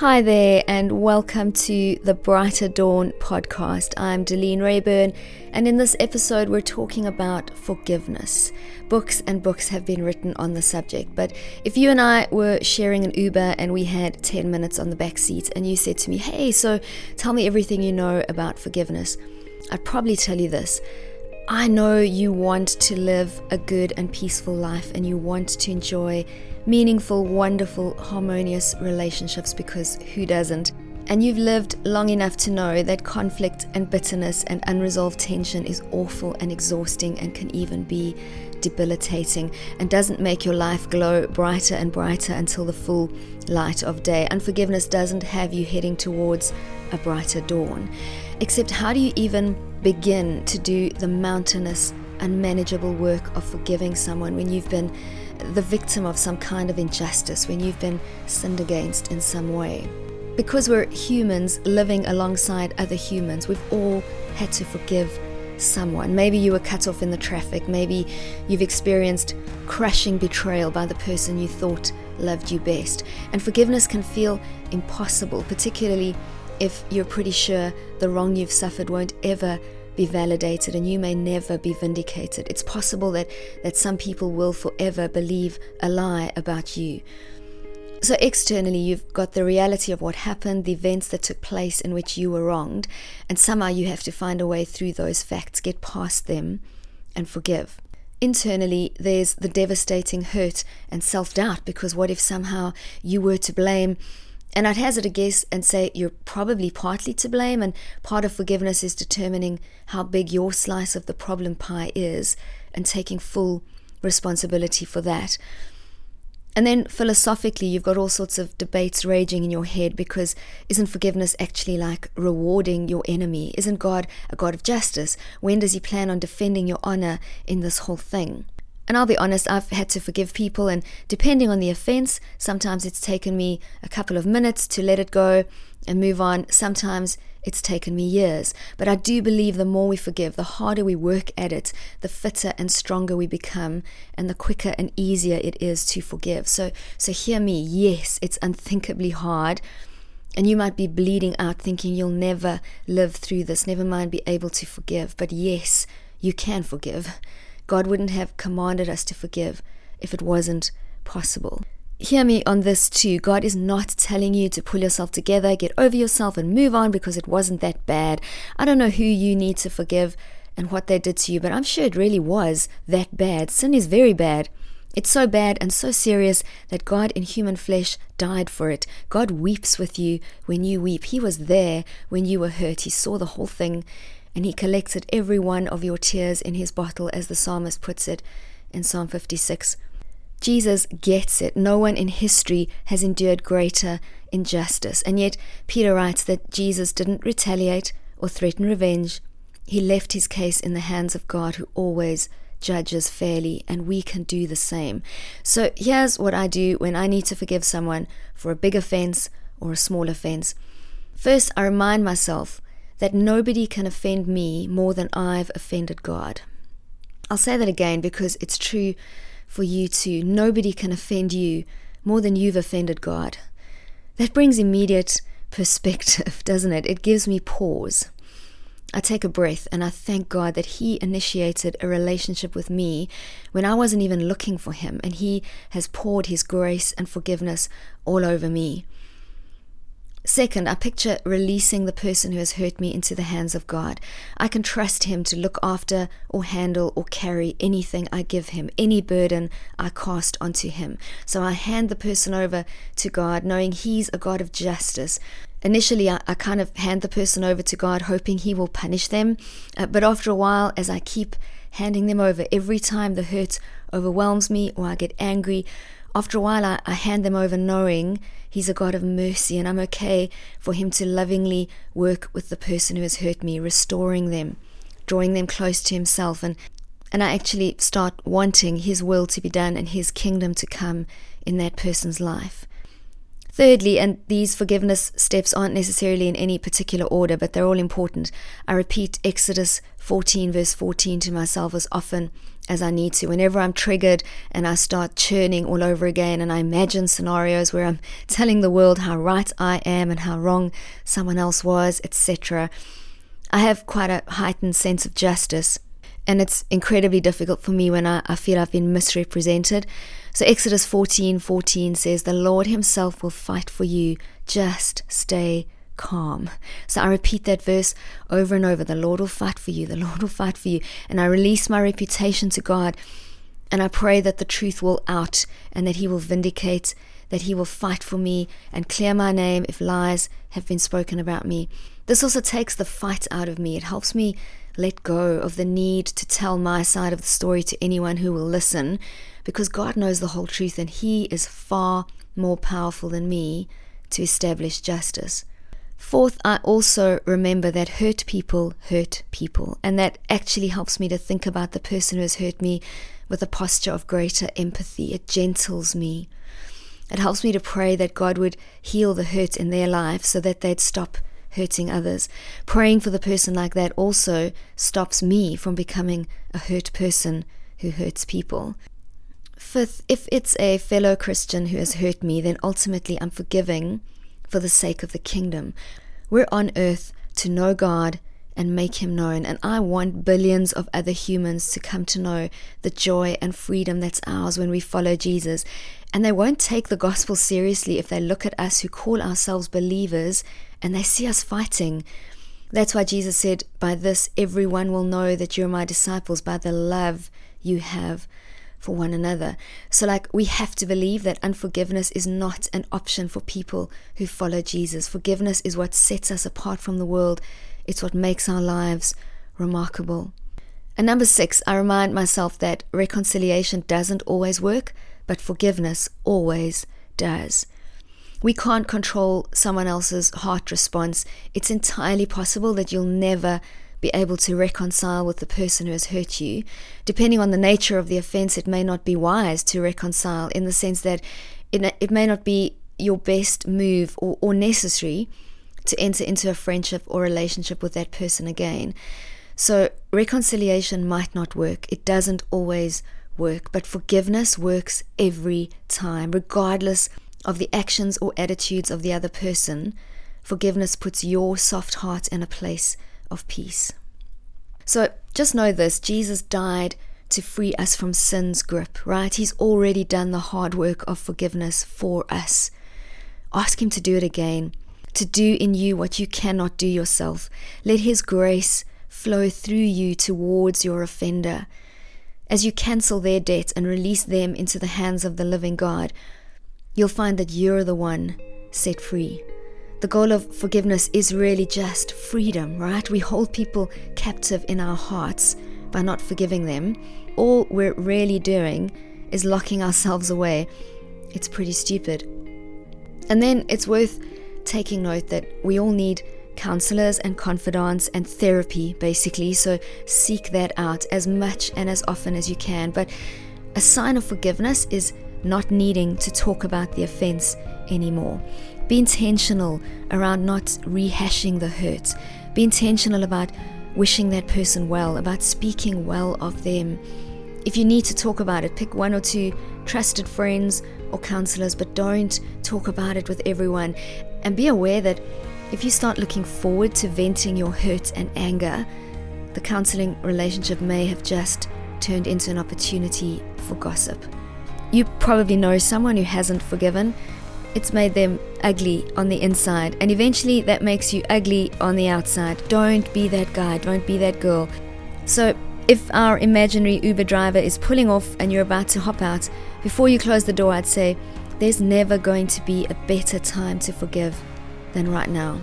Hi there, and welcome to the Brighter Dawn podcast. I'm Delene Rayburn, and in this episode, we're talking about forgiveness. Books and books have been written on the subject, but if you and I were sharing an Uber and we had 10 minutes on the back seat, and you said to me, Hey, so tell me everything you know about forgiveness, I'd probably tell you this. I know you want to live a good and peaceful life, and you want to enjoy meaningful, wonderful, harmonious relationships because who doesn't? And you've lived long enough to know that conflict and bitterness and unresolved tension is awful and exhausting and can even be debilitating and doesn't make your life glow brighter and brighter until the full light of day. Unforgiveness doesn't have you heading towards a brighter dawn. Except, how do you even begin to do the mountainous, unmanageable work of forgiving someone when you've been the victim of some kind of injustice, when you've been sinned against in some way. Because we're humans living alongside other humans, we've all had to forgive someone. Maybe you were cut off in the traffic, maybe you've experienced crushing betrayal by the person you thought loved you best. And forgiveness can feel impossible, particularly if you're pretty sure the wrong you've suffered won't ever be validated and you may never be vindicated. It's possible that, that some people will forever believe a lie about you. So, externally, you've got the reality of what happened, the events that took place in which you were wronged, and somehow you have to find a way through those facts, get past them, and forgive. Internally, there's the devastating hurt and self doubt because what if somehow you were to blame and I'd hazard a guess and say you're probably partly to blame, and part of forgiveness is determining how big your slice of the problem pie is and taking full responsibility for that. And then philosophically, you've got all sorts of debates raging in your head because isn't forgiveness actually like rewarding your enemy? Isn't God a God of justice? When does He plan on defending your honor in this whole thing? And I'll be honest, I've had to forgive people, and depending on the offense, sometimes it's taken me a couple of minutes to let it go and move on. Sometimes it's taken me years. But I do believe the more we forgive, the harder we work at it, the fitter and stronger we become, and the quicker and easier it is to forgive. So, so hear me. Yes, it's unthinkably hard. And you might be bleeding out thinking you'll never live through this, never mind be able to forgive. But yes, you can forgive. God wouldn't have commanded us to forgive if it wasn't possible. Hear me on this too. God is not telling you to pull yourself together, get over yourself, and move on because it wasn't that bad. I don't know who you need to forgive and what they did to you, but I'm sure it really was that bad. Sin is very bad. It's so bad and so serious that God in human flesh died for it. God weeps with you when you weep. He was there when you were hurt. He saw the whole thing and he collected every one of your tears in his bottle, as the psalmist puts it in Psalm 56. Jesus gets it. No one in history has endured greater injustice. And yet, Peter writes that Jesus didn't retaliate or threaten revenge. He left his case in the hands of God, who always judges fairly, and we can do the same. So, here's what I do when I need to forgive someone for a big offense or a small offense. First, I remind myself that nobody can offend me more than I've offended God. I'll say that again because it's true for you too. Nobody can offend you more than you've offended God. That brings immediate perspective, doesn't it? It gives me pause. I take a breath and I thank God that He initiated a relationship with me when I wasn't even looking for Him, and He has poured His grace and forgiveness all over me. Second, I picture releasing the person who has hurt me into the hands of God. I can trust Him to look after or handle or carry anything I give Him, any burden I cast onto Him. So I hand the person over to God, knowing He's a God of justice. Initially, I, I kind of hand the person over to God, hoping He will punish them. Uh, but after a while, as I keep handing them over, every time the hurt overwhelms me or I get angry, after a while, I, I hand them over knowing He's a God of mercy, and I'm okay for Him to lovingly work with the person who has hurt me, restoring them, drawing them close to Himself. And, and I actually start wanting His will to be done and His kingdom to come in that person's life. Thirdly, and these forgiveness steps aren't necessarily in any particular order, but they're all important. I repeat Exodus 14, verse 14 to myself as often as I need to. Whenever I'm triggered and I start churning all over again, and I imagine scenarios where I'm telling the world how right I am and how wrong someone else was, etc., I have quite a heightened sense of justice. And it's incredibly difficult for me when I, I feel I've been misrepresented. So Exodus 14 14 says, The Lord Himself will fight for you. Just stay calm. So I repeat that verse over and over. The Lord will fight for you. The Lord will fight for you. And I release my reputation to God. And I pray that the truth will out and that He will vindicate, that He will fight for me and clear my name if lies have been spoken about me. This also takes the fight out of me. It helps me let go of the need to tell my side of the story to anyone who will listen because God knows the whole truth and He is far more powerful than me to establish justice. Fourth, I also remember that hurt people hurt people, and that actually helps me to think about the person who has hurt me with a posture of greater empathy. It gentles me. It helps me to pray that God would heal the hurt in their life so that they'd stop hurting others. Praying for the person like that also stops me from becoming a hurt person who hurts people. Fifth, if it's a fellow Christian who has hurt me, then ultimately I'm forgiving for the sake of the kingdom. We're on earth to know God and make Him known, and I want billions of other humans to come to know the joy and freedom that's ours when we follow Jesus. And they won't take the gospel seriously if they look at us who call ourselves believers and they see us fighting. That's why Jesus said, By this everyone will know that you're my disciples, by the love you have for one another. So, like, we have to believe that unforgiveness is not an option for people who follow Jesus. Forgiveness is what sets us apart from the world, it's what makes our lives remarkable. And number six, I remind myself that reconciliation doesn't always work, but forgiveness always does. We can't control someone else's heart response. It's entirely possible that you'll never be able to reconcile with the person who has hurt you. Depending on the nature of the offense, it may not be wise to reconcile in the sense that it, it may not be your best move or, or necessary to enter into a friendship or relationship with that person again. So, reconciliation might not work. It doesn't always work, but forgiveness works every time, regardless of the actions or attitudes of the other person. Forgiveness puts your soft heart in a place of peace. So just know this Jesus died to free us from sin's grip, right? He's already done the hard work of forgiveness for us. Ask Him to do it again, to do in you what you cannot do yourself. Let His grace flow through you towards your offender. As you cancel their debt and release them into the hands of the living God, you'll find that you're the one set free. The goal of forgiveness is really just freedom, right? We hold people captive in our hearts by not forgiving them. All we're really doing is locking ourselves away. It's pretty stupid. And then it's worth taking note that we all need counselors and confidants and therapy, basically. So seek that out as much and as often as you can. But a sign of forgiveness is not needing to talk about the offense anymore. Be intentional around not rehashing the hurt. Be intentional about wishing that person well, about speaking well of them. If you need to talk about it, pick one or two trusted friends or counselors, but don't talk about it with everyone. And be aware that if you start looking forward to venting your hurt and anger, the counseling relationship may have just turned into an opportunity for gossip. You probably know someone who hasn't forgiven it's made them ugly on the inside, and eventually that makes you ugly on the outside. Don't be that guy, don't be that girl. So, if our imaginary Uber driver is pulling off and you're about to hop out, before you close the door, I'd say, there's never going to be a better time to forgive than right now.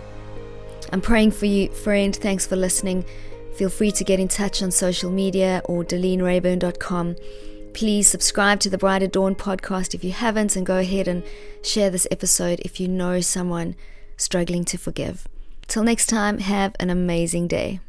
I'm praying for you, friend. Thanks for listening. Feel free to get in touch on social media or DeleneRayburn.com. Please subscribe to the Brighter Dawn podcast if you haven't, and go ahead and share this episode if you know someone struggling to forgive. Till next time, have an amazing day.